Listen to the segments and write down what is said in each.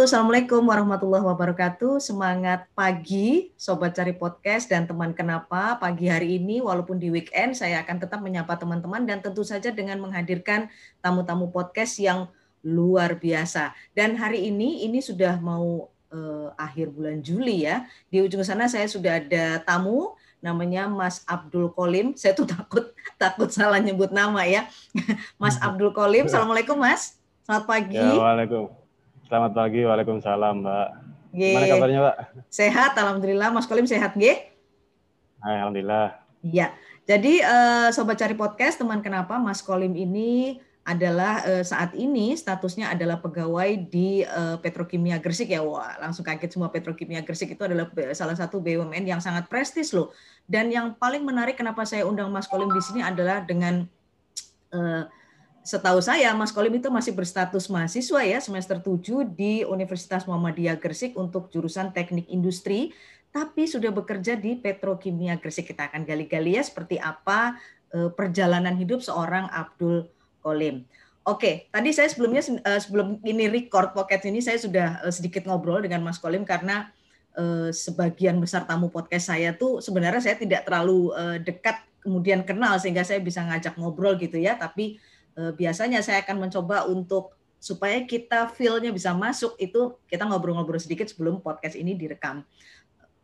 Halo, Assalamualaikum warahmatullahi wabarakatuh. Semangat pagi, Sobat Cari Podcast dan teman kenapa. Pagi hari ini, walaupun di weekend, saya akan tetap menyapa teman-teman dan tentu saja dengan menghadirkan tamu-tamu podcast yang luar biasa. Dan hari ini, ini sudah mau eh, akhir bulan Juli ya. Di ujung sana saya sudah ada tamu, namanya Mas Abdul Kolim. Saya tuh takut takut salah nyebut nama ya. Mas Abdul Kolim. Assalamualaikum Mas. Selamat pagi. Ya, Waalaikumsalam. Selamat pagi, Waalaikumsalam, Mbak. G. Gimana kabarnya, Mbak? Sehat, Alhamdulillah. Mas Kolim sehat, G? Alhamdulillah. Iya. Jadi, uh, Sobat Cari Podcast, teman kenapa Mas Kolim ini adalah uh, saat ini statusnya adalah pegawai di uh, Petrokimia Gresik ya. Wah, langsung kaget semua Petrokimia Gresik itu adalah salah satu BUMN yang sangat prestis loh. Dan yang paling menarik kenapa saya undang Mas Kolim di sini adalah dengan uh, setahu saya Mas Kolim itu masih berstatus mahasiswa ya semester 7 di Universitas Muhammadiyah Gresik untuk jurusan Teknik Industri tapi sudah bekerja di Petrokimia Gresik. Kita akan gali-gali ya seperti apa eh, perjalanan hidup seorang Abdul Kolim. Oke, tadi saya sebelumnya eh, sebelum ini record podcast ini saya sudah eh, sedikit ngobrol dengan Mas Kolim karena sebagian besar tamu podcast saya tuh sebenarnya saya tidak terlalu dekat kemudian kenal sehingga saya bisa ngajak ngobrol gitu ya, tapi biasanya saya akan mencoba untuk supaya kita feel-nya bisa masuk itu kita ngobrol-ngobrol sedikit sebelum podcast ini direkam.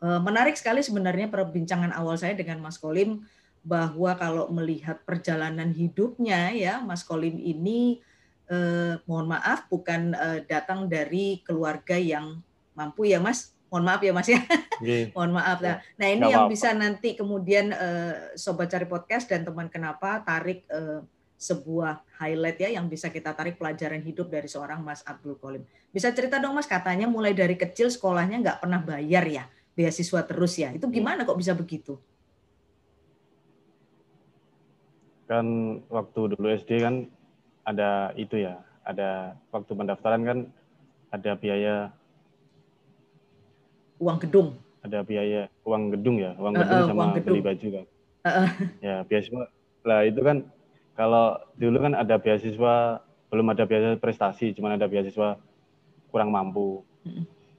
Eh, menarik sekali sebenarnya perbincangan awal saya dengan Mas Kolim bahwa kalau melihat perjalanan hidupnya ya Mas Kolim ini eh, mohon maaf bukan eh, datang dari keluarga yang mampu ya Mas. Mohon maaf ya Mas ya. Yeah. mohon maaf ya. Nah, ini Gak yang apa. bisa nanti kemudian eh, sobat cari podcast dan teman kenapa tarik eh, sebuah highlight ya yang bisa kita tarik pelajaran hidup dari seorang Mas Abdul Kolim. Bisa cerita dong Mas, katanya mulai dari kecil sekolahnya nggak pernah bayar ya, beasiswa terus ya. Itu gimana kok bisa begitu? Kan waktu dulu SD kan ada itu ya, ada waktu pendaftaran kan ada biaya uang gedung. Ada biaya uang gedung ya, uang gedung uh, uh, sama uang gedung. beli baju kan. Uh, uh. Ya beasiswa. Lah itu kan kalau dulu kan ada beasiswa belum ada beasiswa prestasi, cuma ada beasiswa kurang mampu.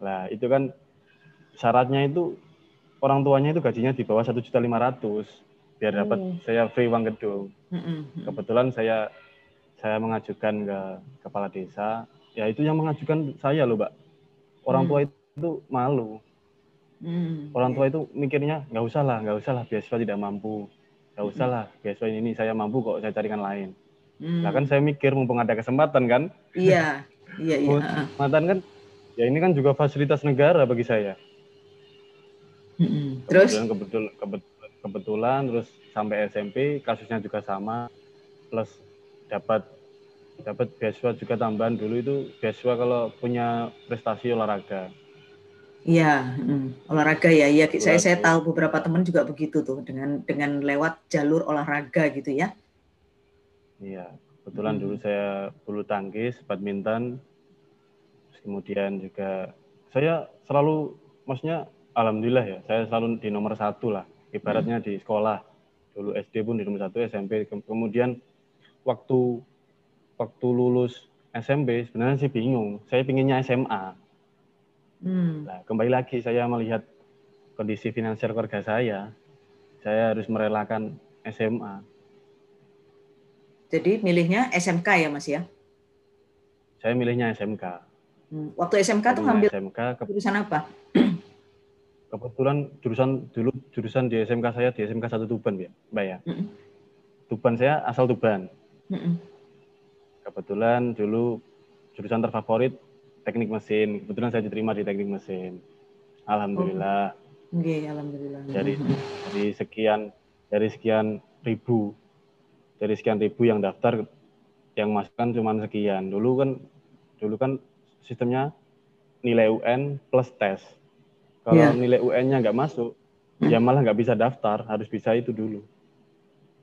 Nah itu kan syaratnya itu orang tuanya itu gajinya di bawah satu juta lima ratus biar dapat mm. saya free uang gedung. Kebetulan saya saya mengajukan ke kepala desa, ya itu yang mengajukan saya loh, mbak. Orang mm. tua itu malu. Mm. Orang tua itu mikirnya nggak usah lah, nggak usah lah beasiswa tidak mampu Gak usah lah, beasiswa ini saya mampu kok, saya carikan lain. Hmm. Nah kan saya mikir mumpung ada kesempatan kan. Iya, iya, iya. Kesempatan kan, ya ini kan juga fasilitas negara bagi saya. Hmm. Terus? Kebetulan, kebetulan, kebetulan, kebetulan, terus sampai SMP kasusnya juga sama, plus dapat dapat beasiswa juga tambahan dulu itu beasiswa kalau punya prestasi olahraga. Iya, hmm, olahraga ya. Iya, saya saya tahu beberapa teman juga begitu tuh dengan dengan lewat jalur olahraga gitu ya. Iya, kebetulan hmm. dulu saya bulu tangkis, badminton, kemudian juga saya selalu, maksudnya alhamdulillah ya, saya selalu di nomor satu lah, ibaratnya hmm. di sekolah. Dulu SD pun di nomor satu, SMP, kemudian waktu waktu lulus SMP sebenarnya sih bingung, saya pinginnya SMA Hmm. Nah, kembali lagi saya melihat kondisi finansial keluarga saya, saya harus merelakan SMA. Jadi milihnya SMK ya Mas ya? Saya milihnya SMK. Hmm. Waktu SMK tuh ngambil SMK ke... jurusan apa? Kebetulan jurusan dulu jurusan di SMK saya di SMK satu Tuban ya, Mbak ya. Mm -mm. Tuban saya asal Tuban. Mm -mm. Kebetulan dulu jurusan terfavorit teknik mesin. Kebetulan saya diterima di teknik mesin. Alhamdulillah. Oh. Okay, alhamdulillah. Dari dari sekian dari sekian ribu dari sekian ribu yang daftar yang masukkan cuma sekian. Dulu kan dulu kan sistemnya nilai UN plus tes. Kalau yeah. nilai UN-nya nggak masuk, ya malah nggak bisa daftar, harus bisa itu dulu.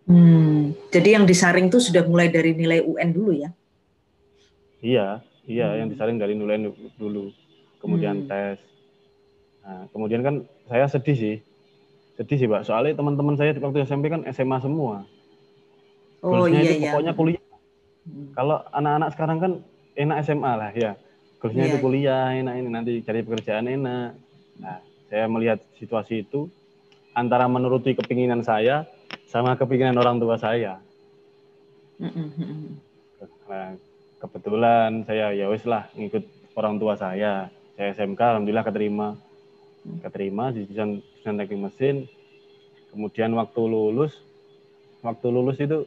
Hmm, jadi yang disaring tuh sudah mulai dari nilai UN dulu ya? Iya, Iya, hmm. yang disaring dari nilai dulu, kemudian hmm. tes. Nah, kemudian kan saya sedih sih, sedih sih, Pak. Soalnya teman-teman saya waktu SMP kan SMA semua. Oh iya itu iya. Pokoknya kuliah. Hmm. Kalau anak-anak sekarang kan enak SMA lah ya. bagusnya yeah. itu iya. kuliah enak ini nanti cari pekerjaan enak. Nah, saya melihat situasi itu antara menuruti kepinginan saya sama kepinginan orang tua saya. Nah, kebetulan saya ya wis lah ngikut orang tua saya. Saya SMK, alhamdulillah keterima, keterima di jurusan teknik mesin. Kemudian waktu lulus, waktu lulus itu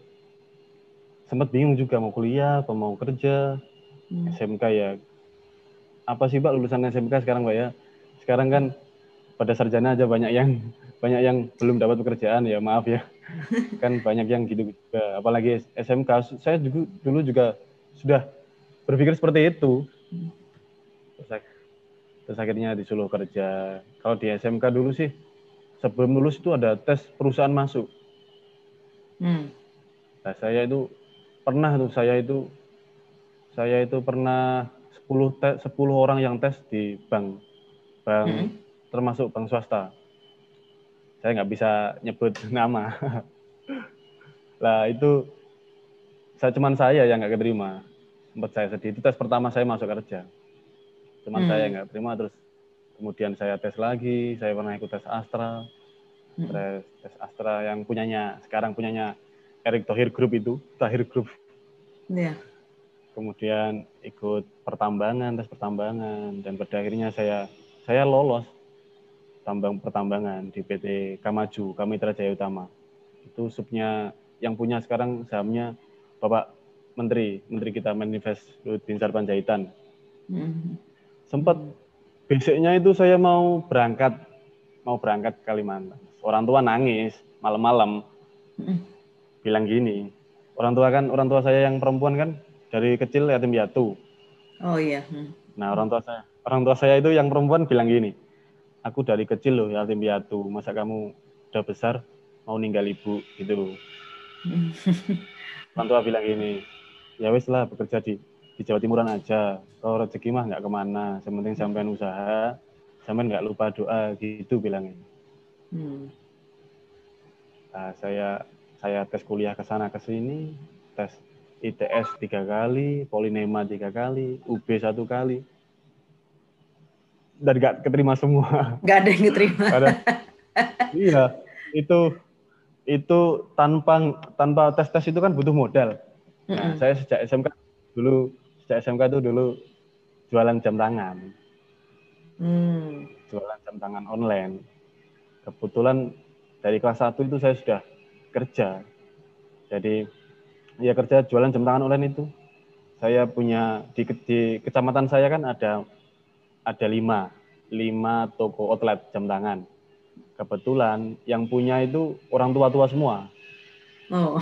sempat bingung juga mau kuliah, apa mau kerja. Hmm. SMK ya. Apa sih Pak lulusan SMK sekarang Pak ya? Sekarang kan pada sarjana aja banyak yang banyak yang belum dapat pekerjaan ya maaf ya kan banyak yang gitu juga apalagi SMK saya juga dulu juga sudah berpikir seperti itu terus, terus akhirnya disuruh kerja kalau di SMK dulu sih sebelum lulus itu ada tes perusahaan masuk hmm. nah saya itu pernah tuh saya itu saya itu pernah 10 tes 10 orang yang tes di bank bank hmm termasuk bank swasta. Saya nggak bisa nyebut nama. lah itu saya cuman saya yang nggak keterima. Sempat saya sedih. Itu tes pertama saya masuk kerja. Cuman hmm. saya nggak terima terus kemudian saya tes lagi. Saya pernah ikut tes Astra. Hmm. Tes, tes Astra yang punyanya sekarang punyanya Erick Thohir Group itu, Thohir Group. Yeah. Kemudian ikut pertambangan, tes pertambangan dan pada akhirnya saya saya lolos tambang pertambangan di PT Kamaju, Kamitra Jaya Utama. Itu subnya yang punya sekarang sahamnya Bapak Menteri, Menteri kita Manifest Luhut Panjaitan. Hmm. Sempat besoknya itu saya mau berangkat, mau berangkat ke Kalimantan. Orang tua nangis malam-malam, hmm. bilang gini, orang tua kan orang tua saya yang perempuan kan dari kecil yatim piatu. Oh iya. Hmm. Nah orang tua saya, orang tua saya itu yang perempuan bilang gini, aku dari kecil loh yatim piatu masa kamu udah besar mau ninggal ibu gitu orang tua bilang gini ya wes lah bekerja di di Jawa Timuran aja kalau rezeki mah nggak ke mana yang penting sampean usaha sampean nggak lupa doa gitu bilangnya hmm. nah, saya saya tes kuliah ke sana ke sini tes ITS tiga kali Polinema tiga kali UB satu kali dan gak keterima semua. Gak ada yang keterima. ada. iya, itu itu tanpa tanpa tes tes itu kan butuh modal. Nah, mm -hmm. saya sejak SMK dulu sejak SMK itu dulu jualan jam tangan. Hmm. Jualan jam tangan online. Kebetulan dari kelas 1 itu saya sudah kerja. Jadi ya kerja jualan jam tangan online itu. Saya punya di, di kecamatan saya kan ada ada lima, lima toko outlet jam tangan. Kebetulan yang punya itu orang tua-tua semua. Oh.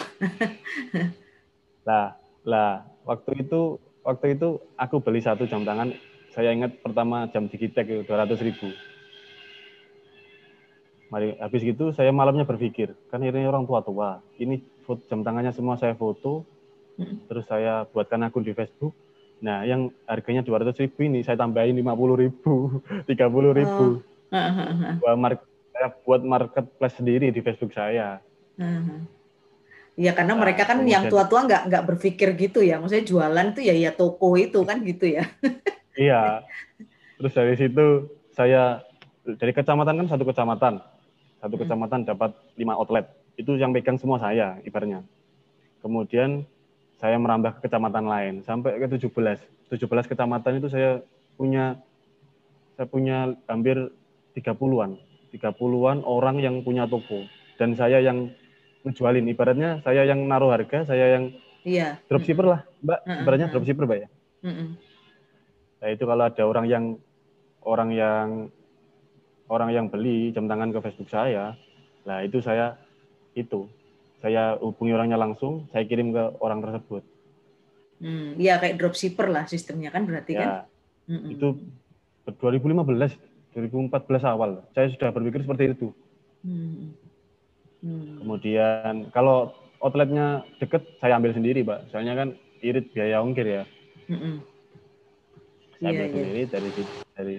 lah, lah waktu itu waktu itu aku beli satu jam tangan. Saya ingat pertama jam digitek itu dua ratus ribu. Mari habis gitu saya malamnya berpikir, kan ini orang tua-tua. Ini jam tangannya semua saya foto, terus saya buatkan akun di Facebook, Nah, yang harganya 200 ribu ini saya tambahin 50 ribu, 30 ribu. Oh. Buat market, saya buat marketplace sendiri di Facebook saya. Iya karena nah, mereka kan yang tua-tua nggak nggak berpikir gitu ya, maksudnya jualan tuh ya ya toko itu kan gitu ya. iya. Terus dari situ saya dari kecamatan kan satu kecamatan, satu hmm. kecamatan dapat lima outlet. Itu yang pegang semua saya ibarnya. Kemudian saya merambah ke kecamatan lain sampai ke 17. 17 kecamatan itu saya punya saya punya hampir 30-an. 30-an orang yang punya toko dan saya yang ngejualin ibaratnya saya yang naruh harga, saya yang iya. dropshipper lah, Mbak. Ibaratnya dropshipper, Mbak ya. Nah, itu kalau ada orang yang orang yang orang yang beli jam tangan ke Facebook saya, lah itu saya itu saya hubungi orangnya langsung, saya kirim ke orang tersebut. Hmm, ya kayak dropshipper lah sistemnya kan berarti ya, kan? Itu 2015, 2014 awal. Saya sudah berpikir seperti itu. Hmm. Hmm. Kemudian kalau outletnya deket, saya ambil sendiri, Pak. Soalnya kan irit biaya ongkir ya. Hmm. Saya ambil yeah, sendiri yeah. dari dari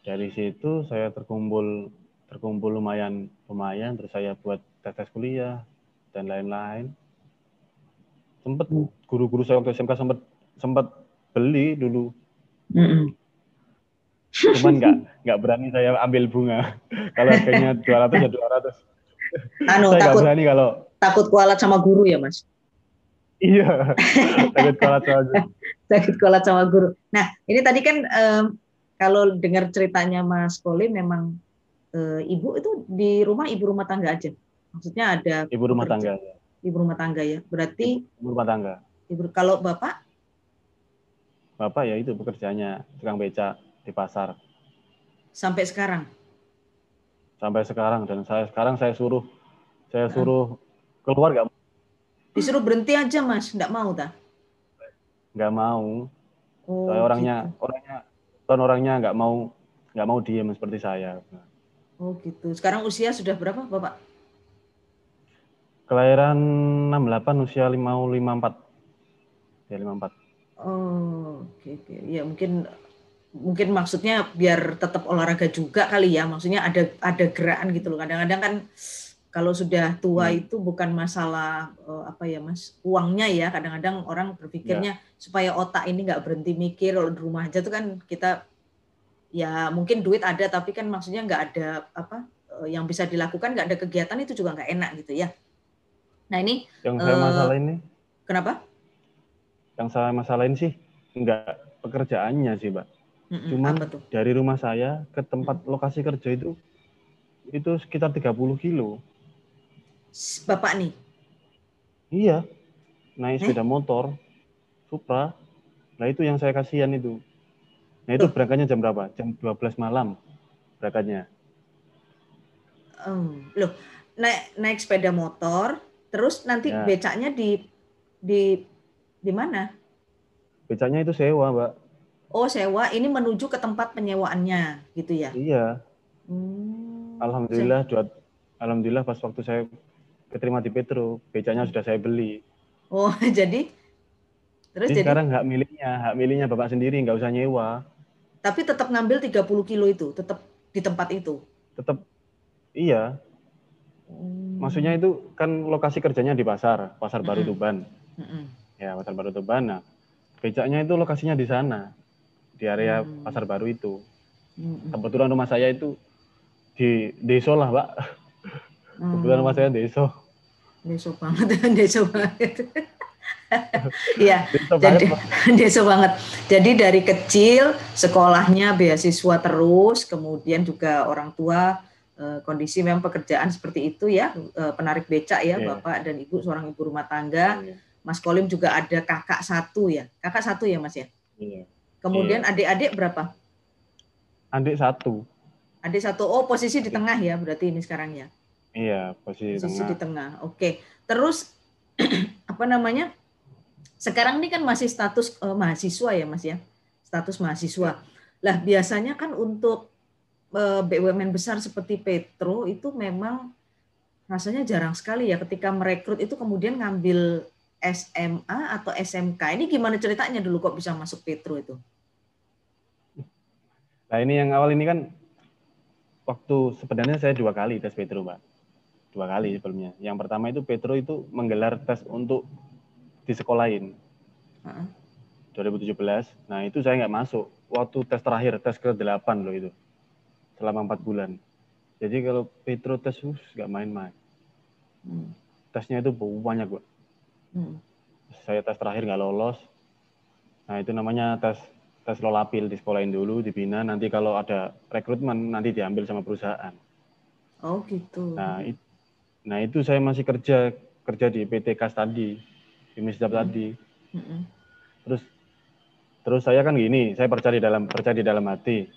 dari situ saya terkumpul terkumpul lumayan lumayan terus saya buat tes tes kuliah dan lain-lain. Sempat guru-guru saya waktu SMK sempat sempat beli dulu Mm -mm. Cuman nggak nggak berani saya ambil bunga. kalau harganya 200 ya 200. Anu, saya takut, berani kalau takut kualat sama guru ya, Mas? Iya, takut kualat sama guru. takut kualat sama guru. Nah, ini tadi kan um, kalau dengar ceritanya Mas Koli memang uh, ibu itu di rumah ibu rumah tangga aja. Maksudnya ada ibu rumah tangga. Ibu rumah tangga ya. Berarti ibu rumah tangga. Ibu kalau Bapak? Bapak ya itu pekerjaannya tukang beca di pasar. Sampai sekarang? Sampai sekarang dan saya sekarang saya suruh saya suruh keluar nggak Disuruh berhenti aja mas, nggak mau tak? Nggak mau. Oh, saya orangnya gitu. orangnya kan orangnya nggak mau nggak mau diem seperti saya. Oh gitu. Sekarang usia sudah berapa bapak? Kelahiran 68 usia 5 54. Ya 54. Oh, oke okay, oke. Okay. Ya mungkin mungkin maksudnya biar tetap olahraga juga kali ya. Maksudnya ada ada gerakan gitu loh. Kadang-kadang kan kalau sudah tua hmm. itu bukan masalah uh, apa ya Mas, uangnya ya. Kadang-kadang orang berpikirnya ya. supaya otak ini nggak berhenti mikir kalau di rumah aja tuh kan kita ya mungkin duit ada tapi kan maksudnya nggak ada apa uh, yang bisa dilakukan nggak ada kegiatan itu juga nggak enak gitu ya. Nah ini yang saya uh, masalah ini. Kenapa? Yang saya masalahin sih nggak pekerjaannya sih, Mbak mm Cuman dari rumah saya ke tempat lokasi kerja itu itu sekitar 30 kilo. Bapak nih? Iya. Naik eh? sepeda motor, Supra. Nah itu yang saya kasihan itu. Nah itu berangkatnya jam berapa? Jam 12 malam berangkatnya. Um, loh, naik naik sepeda motor, terus nanti ya. becaknya di di di mana? Becaknya itu sewa, Mbak. Oh sewa ini menuju ke tempat penyewaannya gitu ya? Iya. Hmm. Alhamdulillah dua, alhamdulillah pas waktu saya keterima di Petro, becanya sudah saya beli. Oh jadi terus jadi, jadi sekarang hak miliknya, hak miliknya bapak sendiri nggak usah nyewa. Tapi tetap ngambil 30 kilo itu, tetap di tempat itu. Tetap iya. Hmm. Maksudnya itu kan lokasi kerjanya di pasar, pasar Baru Tuban. Hmm. Ya pasar Baru Tuban. Nah, becaknya itu lokasinya di sana di area hmm. pasar baru itu. Hmm. Kebetulan rumah saya itu di deso lah, Pak. Hmm. Kebetulan rumah saya deso. Deso banget, deso banget. Iya, jadi deso banget. Jadi dari kecil sekolahnya beasiswa terus, kemudian juga orang tua eh, kondisi memang pekerjaan seperti itu ya, eh, penarik becak ya, yeah. bapak dan ibu seorang ibu rumah tangga. Yeah. Mas Kolim juga ada kakak satu ya, kakak satu ya Mas ya. Yeah. Kemudian iya. adik-adik berapa? Adik satu. Adik satu. Oh, posisi di tengah ya berarti ini sekarang ya? Iya, posisi, posisi di tengah. di tengah. Oke. Terus apa namanya? Sekarang ini kan masih status uh, mahasiswa ya, Mas ya? Status mahasiswa. Lah, biasanya kan untuk uh, eh, BUMN besar seperti Petro itu memang rasanya jarang sekali ya ketika merekrut itu kemudian ngambil SMA atau SMK. Ini gimana ceritanya dulu kok bisa masuk Petro itu? Nah ini yang awal ini kan waktu sebenarnya saya dua kali tes Petro, Pak. Dua kali sebelumnya. Yang pertama itu Petro itu menggelar tes untuk di sekolahin. Uh -huh. 2017. Nah itu saya nggak masuk. Waktu tes terakhir, tes ke-8 loh itu. Selama empat bulan. Jadi kalau Petro tes, nggak main-main. Hmm. Tesnya itu banyak, Pak. Hmm. Saya tes terakhir nggak lolos. Nah itu namanya tes tes lolapil di sekolahin dulu, dibina. Nanti kalau ada rekrutmen nanti diambil sama perusahaan. Oh gitu. Nah, it, nah itu saya masih kerja kerja di PT Kas tadi, di Misdap hmm. tadi. Hmm. Terus terus saya kan gini, saya percaya di dalam percaya di dalam hati.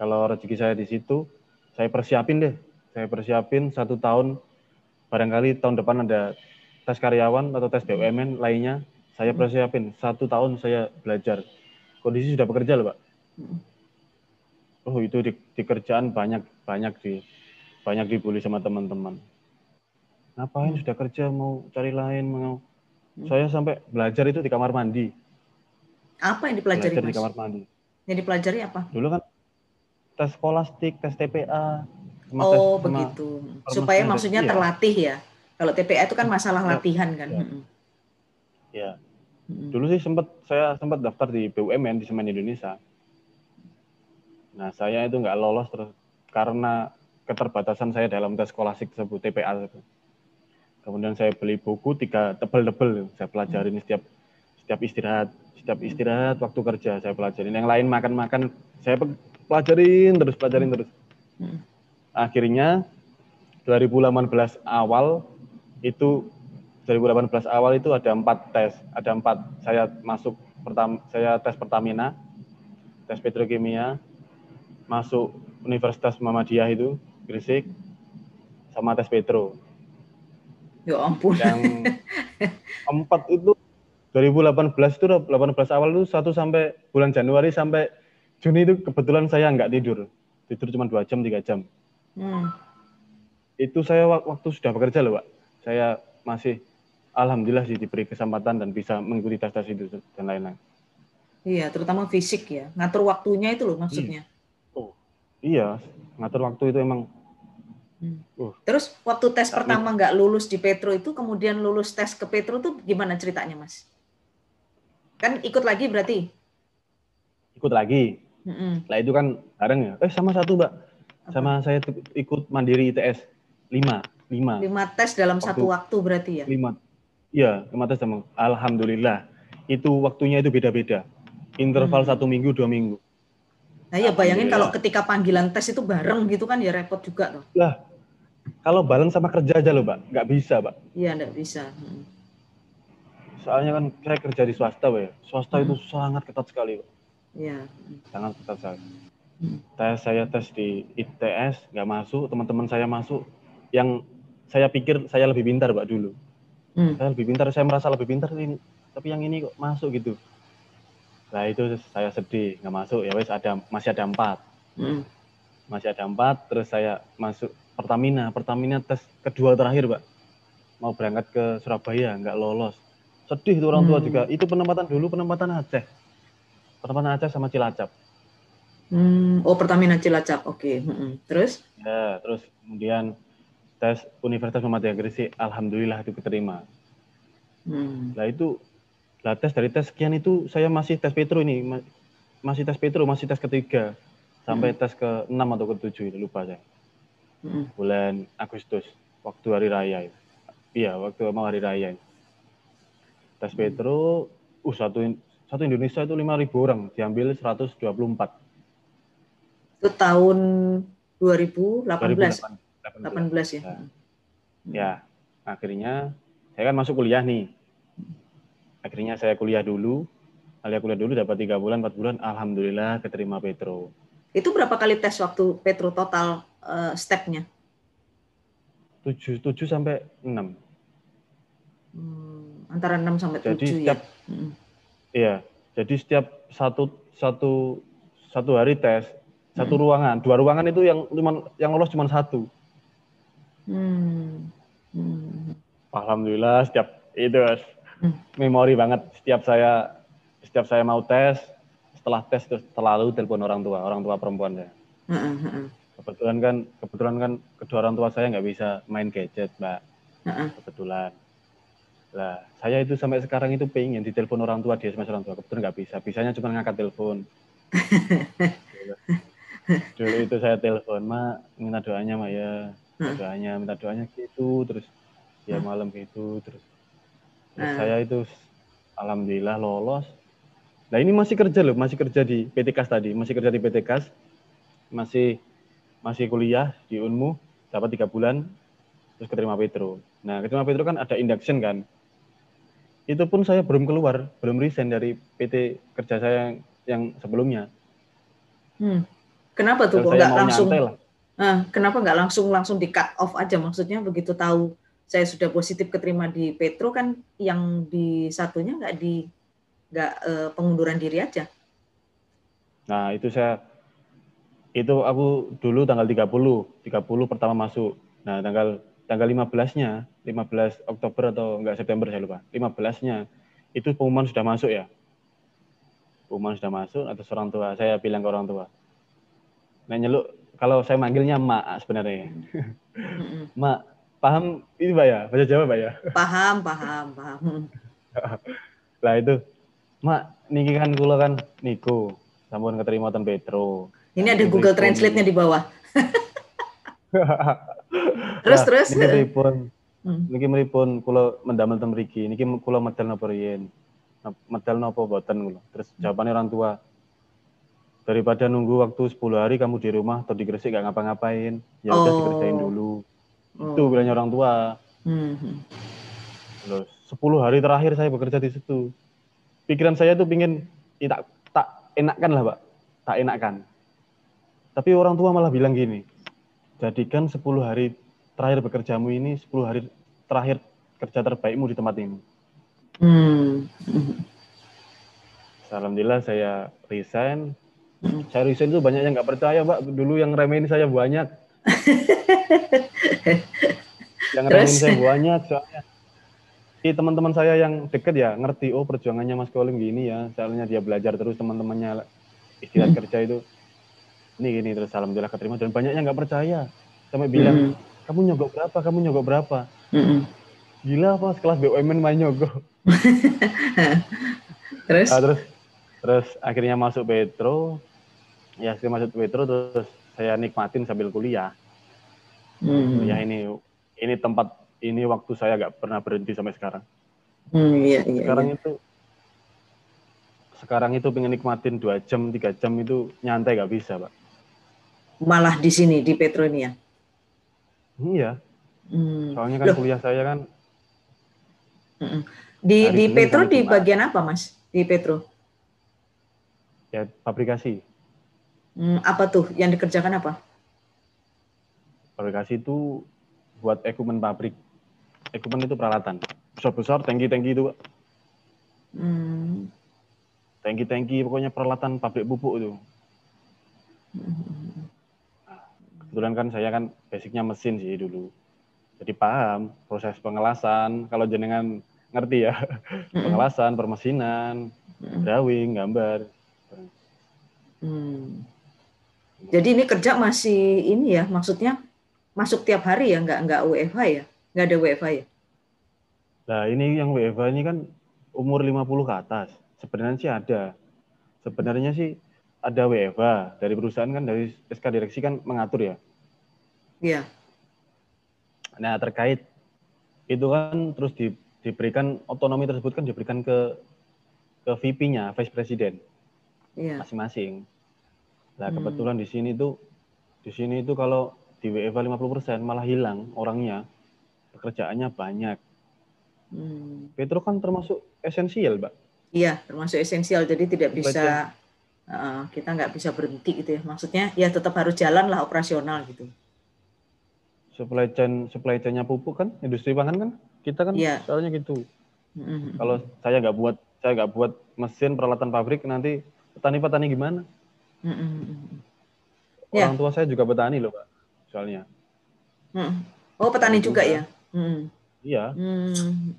Kalau rezeki saya di situ, saya persiapin deh. Saya persiapin satu tahun, barangkali tahun depan ada tes karyawan atau tes BUMN lainnya saya hmm. persiapin satu tahun saya belajar kondisi sudah bekerja loh pak hmm. oh itu di, di kerjaan banyak banyak di banyak dibully sama teman-teman ngapain hmm. sudah kerja mau cari lain mau saya sampai belajar itu di kamar mandi apa yang dipelajari belajar mas? di kamar mandi yang dipelajari apa dulu kan tes skolastik tes TPA oh tes, begitu supaya maksudnya terlatih ya kalau TPA itu kan masalah latihan kan. Ya. ya. Hmm. Dulu sih sempat saya sempat daftar di BUMN di Semen Indonesia. Nah, saya itu nggak lolos terus karena keterbatasan saya dalam tes skolastik tersebut TPA. Kemudian saya beli buku tiga tebel-tebel, saya pelajarin hmm. setiap setiap istirahat, setiap istirahat waktu kerja saya pelajarin. Yang lain makan-makan saya pelajarin terus, pelajarin terus. Hmm. Akhirnya 2018 awal itu 2018 awal itu ada empat tes, ada empat saya masuk pertama saya tes Pertamina, tes petrokimia, masuk Universitas Muhammadiyah itu Gresik, sama tes Petro. Ya ampun. Yang empat itu 2018 itu 18 awal itu satu sampai bulan Januari sampai Juni itu kebetulan saya nggak tidur, tidur cuma dua jam tiga jam. Hmm. Itu saya waktu sudah bekerja loh, Pak. Saya masih alhamdulillah sih diberi kesempatan dan bisa mengikuti tes-tes itu dan lain-lain. Iya, terutama fisik ya. Ngatur waktunya itu loh maksudnya. Hmm. Oh, iya, ngatur waktu itu emang. Hmm. Uh. Terus waktu tes Tapi, pertama nggak lulus di Petro itu, kemudian lulus tes ke Petro tuh gimana ceritanya, Mas? Kan ikut lagi berarti? Ikut lagi. Mm-hmm. Lah itu kan bareng ya. Eh sama satu, Mbak. Sama saya ikut mandiri ITS. Lima. Lima. Lima tes dalam waktu, satu waktu berarti ya? Lima Iya, kemarin sama. Alhamdulillah. Itu waktunya itu beda-beda. Interval hmm. satu minggu, dua minggu. Nah ya bayangin kalau ketika panggilan tes itu bareng gitu kan ya repot juga tuh. Lah, kalau bareng sama kerja aja loh, Pak. Nggak bisa, Pak. Iya, nggak bisa. Hmm. Soalnya kan saya kerja di swasta, Pak ya. Swasta hmm. itu sangat ketat sekali, Pak. Iya. Sangat ketat sekali. Hmm. Tes saya tes di ITS, nggak masuk. Teman-teman saya masuk. Yang saya pikir saya lebih pintar, Pak, dulu hmm. saya lebih pintar saya merasa lebih pintar ini tapi yang ini kok masuk gitu nah itu saya sedih nggak masuk ya wes ada masih ada empat hmm. masih ada empat terus saya masuk Pertamina Pertamina tes kedua terakhir pak mau berangkat ke Surabaya nggak lolos sedih itu orang tua hmm. juga itu penempatan dulu penempatan Aceh penempatan Aceh sama Cilacap hmm. oh Pertamina Cilacap oke okay. hmm. terus ya terus kemudian tes Universitas Muhammadiyah Gresik, alhamdulillah itu keterima. Hmm. Nah itu, lah tes dari tes sekian itu saya masih tes Petro ini, masih tes Petro, masih tes ketiga, sampai hmm. tes ke enam atau ke tujuh lupa saya. Hmm. Bulan Agustus, waktu hari raya. Iya, waktu mau hari raya. Tes hmm. Petro, uh satu satu Indonesia itu lima ribu orang, diambil 124. Itu tahun 2018. 2018. 18, 18 ya. Nah, ya, akhirnya saya kan masuk kuliah nih. Akhirnya saya kuliah dulu, kuliah kuliah dulu dapat tiga bulan, empat bulan, alhamdulillah keterima Petro. Itu berapa kali tes waktu Petro total uh, stepnya? Tujuh, tujuh sampai enam. Hmm, antara enam sampai tujuh ya? setiap, ya. Hmm. Iya, jadi setiap satu satu satu hari tes satu hmm. ruangan, dua ruangan itu yang yang lolos cuma satu. Hmm. Hmm. Alhamdulillah setiap itu hmm. memori banget setiap saya setiap saya mau tes setelah tes terus selalu telepon orang tua orang tua perempuan saya. Hmm. hmm, hmm. Kebetulan kan kebetulan kan kedua orang tua saya nggak bisa main gadget mbak. Hmm. Kebetulan. Lah saya itu sampai sekarang itu pengen ditelepon orang tua dia sama orang tua kebetulan nggak bisa bisanya cuma ngangkat telepon. Dulu itu saya telepon mak minta doanya mak ya minta hmm. doanya minta doanya gitu terus ya hmm. malam gitu terus, terus hmm. saya itu alhamdulillah lolos nah ini masih kerja loh masih kerja di PT Kas tadi masih kerja di PT Kas masih masih kuliah di Unmu dapat tiga bulan terus keterima Petro nah keterima Petro kan ada induction kan itu pun saya belum keluar belum resign dari PT kerja saya yang, yang sebelumnya hmm. kenapa tuh kok nggak langsung lah Nah, kenapa nggak langsung langsung di cut off aja? Maksudnya begitu tahu saya sudah positif keterima di Petro kan yang di satunya nggak di nggak uh, pengunduran diri aja. Nah itu saya itu aku dulu tanggal 30 30 pertama masuk. Nah tanggal tanggal 15-nya 15 Oktober atau enggak September saya lupa 15-nya itu pengumuman sudah masuk ya pengumuman sudah masuk atau orang tua saya bilang ke orang tua nah nyeluk kalau saya manggilnya mak sebenarnya. mak, paham ini Mbak ya? Bahasa Jawa Mbak ya? Paham, paham, paham. lah itu. Mak niki kan kula kan niku. Sampun keterima ten Petro. Ini ada Google Translate-nya di bawah. Terus nah, terus. niki pripun hmm. niki pripun kula mendamel ten mriki. Niki kula medal napa riyen medal napa boten kula? Terus jawabannya orang tua daripada nunggu waktu 10 hari kamu di rumah atau di Gresik gak ngapa-ngapain ya udah oh. dikerjain dulu oh. itu bilangnya orang tua hmm. Terus 10 hari terakhir saya bekerja di situ pikiran saya tuh pingin ya, tak tak enakkan lah pak tak enakkan tapi orang tua malah bilang gini jadikan 10 hari terakhir bekerjamu ini 10 hari terakhir kerja terbaikmu di tempat ini hmm. Alhamdulillah saya resign saya resign itu banyak yang nggak percaya, Mbak. Dulu yang remehin saya banyak. yang remehin saya banyak soalnya. Si teman-teman saya yang deket ya ngerti, oh perjuangannya Mas Kolim gini ya. Soalnya dia belajar terus teman-temannya istirahat hmm. kerja itu. Ini gini terus alhamdulillah keterima dan banyak yang nggak percaya. Sampai bilang, hmm. kamu nyogok berapa? Kamu nyogok berapa? Hmm. Gila apa sekelas BUMN main nyogok. terus? Nah, terus terus akhirnya masuk Petro ya saya masuk Petro terus saya nikmatin sambil kuliah. Hmm. ya ini ini tempat ini waktu saya gak pernah berhenti sampai sekarang. Hmm, iya, iya, sekarang iya. itu sekarang itu pengen nikmatin dua jam tiga jam itu nyantai gak bisa pak. Malah di sini di Petro ini ya? Iya. Hmm. soalnya kan Loh. kuliah saya kan di di Petro di bagian apa mas? Di Petro? Ya fabrikasi Hmm, apa tuh yang dikerjakan apa? Fabrikasi itu buat ekumen pabrik. Ekumen itu peralatan. Besar-besar, tangki-tangki itu. Hmm. Tangki-tangki pokoknya peralatan pabrik pupuk itu. Hmm. Kebetulan kan saya kan basicnya mesin sih dulu. Jadi paham proses pengelasan. Kalau jenengan ngerti ya, hmm. pengelasan, permesinan, hmm. drawing, gambar. Hmm. Jadi ini kerja masih ini ya, maksudnya masuk tiap hari ya, nggak nggak WFH ya, nggak ada WFH ya? Nah ini yang WFH ini kan umur 50 ke atas. Sebenarnya sih ada. Sebenarnya sih ada WFH dari perusahaan kan dari SK direksi kan mengatur ya. Iya. Nah terkait itu kan terus di, diberikan otonomi tersebut kan diberikan ke ke VP-nya, Vice President. Iya. Masing-masing. Nah, kebetulan hmm. di sini tuh di sini itu kalau di WFA 50% malah hilang orangnya. Pekerjaannya banyak. Hmm. Petro kan termasuk esensial, Mbak. Iya, termasuk esensial. Jadi tidak bisa uh, kita nggak bisa berhenti gitu ya. Maksudnya ya tetap harus jalan lah operasional gitu. Supply chain supply chainnya pupuk kan, industri pangan kan, kita kan ya. soalnya gitu. Mm-hmm. Kalau saya nggak buat saya nggak buat mesin peralatan pabrik nanti petani-petani gimana? Mm-mm. Orang ya. tua saya juga petani loh, Pak. Soalnya. Mm. Oh, petani juga, juga ya? Mm. Iya. Mm.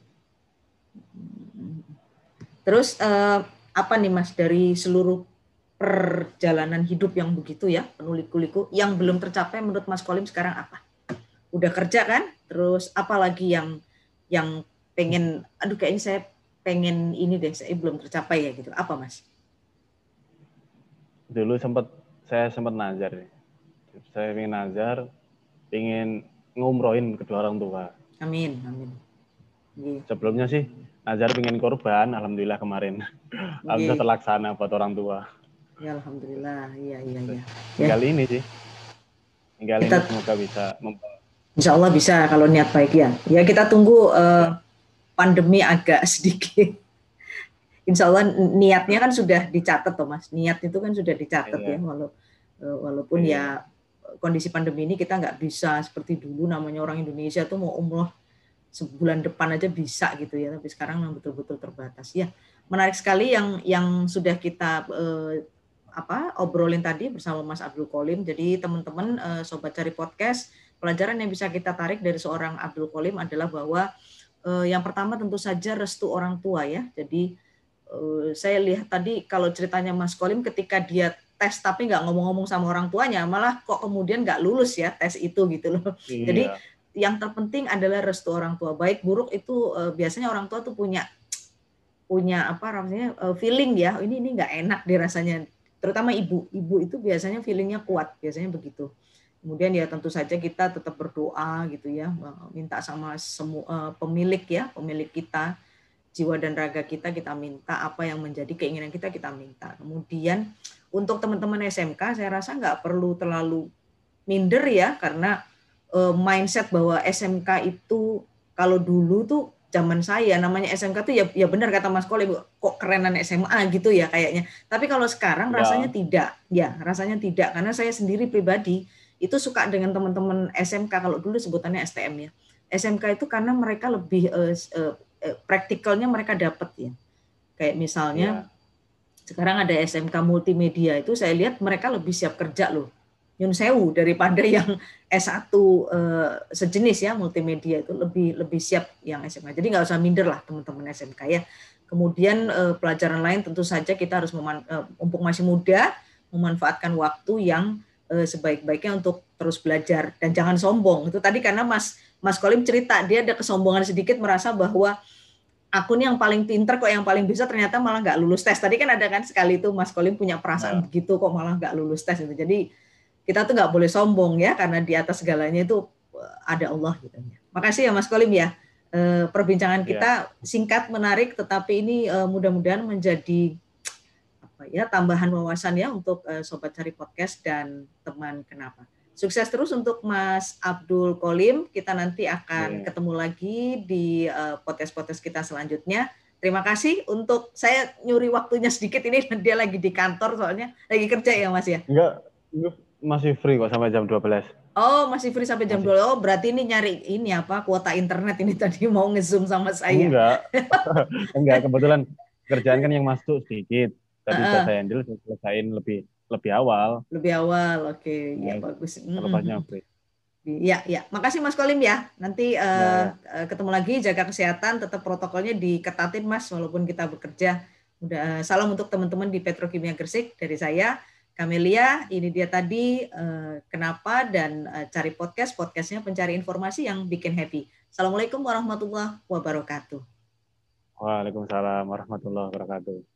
Terus uh, apa nih Mas dari seluruh perjalanan hidup yang begitu ya, penuh liku-liku, yang belum tercapai menurut Mas Kolim sekarang apa? Udah kerja kan? Terus apa lagi yang yang pengen, aduh kayaknya saya pengen ini deh, saya belum tercapai ya gitu. Apa Mas? Dulu sempat saya sempat nazar saya ingin nazar ingin ngumrohin kedua orang tua. Amin amin. Sebelumnya sih nazar ingin korban alhamdulillah kemarin. Alhamdulillah terlaksana buat orang tua. Ya alhamdulillah. Iya iya iya. Tinggal ya. ini sih. Tinggal kita, ini semoga bisa Insya Allah bisa kalau niat baik ya. Ya kita tunggu uh, pandemi agak sedikit insya Allah niatnya kan sudah dicatat Thomas niat itu kan sudah dicatat yeah. ya walau, eh, walaupun yeah. ya kondisi pandemi ini kita nggak bisa seperti dulu namanya orang Indonesia tuh mau umroh sebulan depan aja bisa gitu ya tapi sekarang betul-betul terbatas ya menarik sekali yang yang sudah kita eh, apa obrolin tadi bersama Mas Abdul Kolim jadi teman-teman eh, sobat cari podcast pelajaran yang bisa kita tarik dari seorang Abdul Kolim adalah bahwa eh, yang pertama tentu saja restu orang tua ya jadi saya lihat tadi kalau ceritanya Mas Kolim ketika dia tes tapi nggak ngomong-ngomong sama orang tuanya, malah kok kemudian nggak lulus ya tes itu gitu loh. Iya. Jadi yang terpenting adalah restu orang tua. Baik buruk itu uh, biasanya orang tua tuh punya punya apa rasanya uh, feeling ya ini ini nggak enak dirasanya terutama ibu ibu itu biasanya feelingnya kuat biasanya begitu kemudian ya tentu saja kita tetap berdoa gitu ya minta sama semua uh, pemilik ya pemilik kita jiwa dan raga kita kita minta apa yang menjadi keinginan kita kita minta kemudian untuk teman-teman SMK saya rasa nggak perlu terlalu minder ya karena uh, mindset bahwa SMK itu kalau dulu tuh zaman saya namanya SMK tuh ya ya benar kata Mas Kole kok kerenan SMA gitu ya kayaknya. Tapi kalau sekarang ya. rasanya tidak. Ya, rasanya tidak karena saya sendiri pribadi itu suka dengan teman-teman SMK kalau dulu sebutannya STM ya. SMK itu karena mereka lebih uh, uh, praktikalnya mereka dapat ya. Kayak misalnya ya. sekarang ada SMK multimedia itu saya lihat mereka lebih siap kerja loh Yun Sewu daripada yang S1 eh, sejenis ya multimedia itu lebih lebih siap yang SMK. Jadi nggak usah minder lah teman-teman SMK ya. Kemudian eh, pelajaran lain tentu saja kita harus meman, eh, mumpung masih muda memanfaatkan waktu yang eh, sebaik-baiknya untuk terus belajar dan jangan sombong. Itu tadi karena Mas Mas Kolim cerita dia ada kesombongan sedikit merasa bahwa aku nih yang paling pinter kok yang paling bisa ternyata malah nggak lulus tes. Tadi kan ada kan sekali itu Mas Kolim punya perasaan nah. begitu kok malah nggak lulus tes itu. Jadi kita tuh nggak boleh sombong ya karena di atas segalanya itu eh, ada Allah gitu. Makasih ya Mas Kolim ya. E, perbincangan kita ya. singkat menarik tetapi ini e, mudah-mudahan menjadi apa ya tambahan wawasan ya untuk e, sobat cari podcast dan teman kenapa. Sukses terus untuk Mas Abdul Kolim. Kita nanti akan ya. ketemu lagi di podcast-podcast kita selanjutnya. Terima kasih untuk saya nyuri waktunya sedikit ini dia lagi di kantor soalnya lagi kerja ya Mas ya. Enggak, masih free kok sampai jam 12. Oh, masih free sampai jam masih. 12. Oh, berarti ini nyari ini apa kuota internet ini tadi mau nge-zoom sama saya. Enggak. Enggak, kebetulan kerjaan kan yang masuk sedikit. Tadi uh, saya handle selesaiin lebih lebih awal. Lebih awal. Oke, okay. ya, ya bagus. Lepas free. Ya, ya. Makasih Mas Kolim ya. Nanti uh, ya. ketemu lagi, jaga kesehatan, tetap protokolnya diketatin Mas walaupun kita bekerja. Udah salam untuk teman-teman di Petrokimia Gresik dari saya. Kamelia, ini dia tadi uh, kenapa dan uh, cari podcast, podcastnya pencari informasi yang bikin happy. Assalamualaikum warahmatullahi wabarakatuh. Waalaikumsalam warahmatullahi wabarakatuh.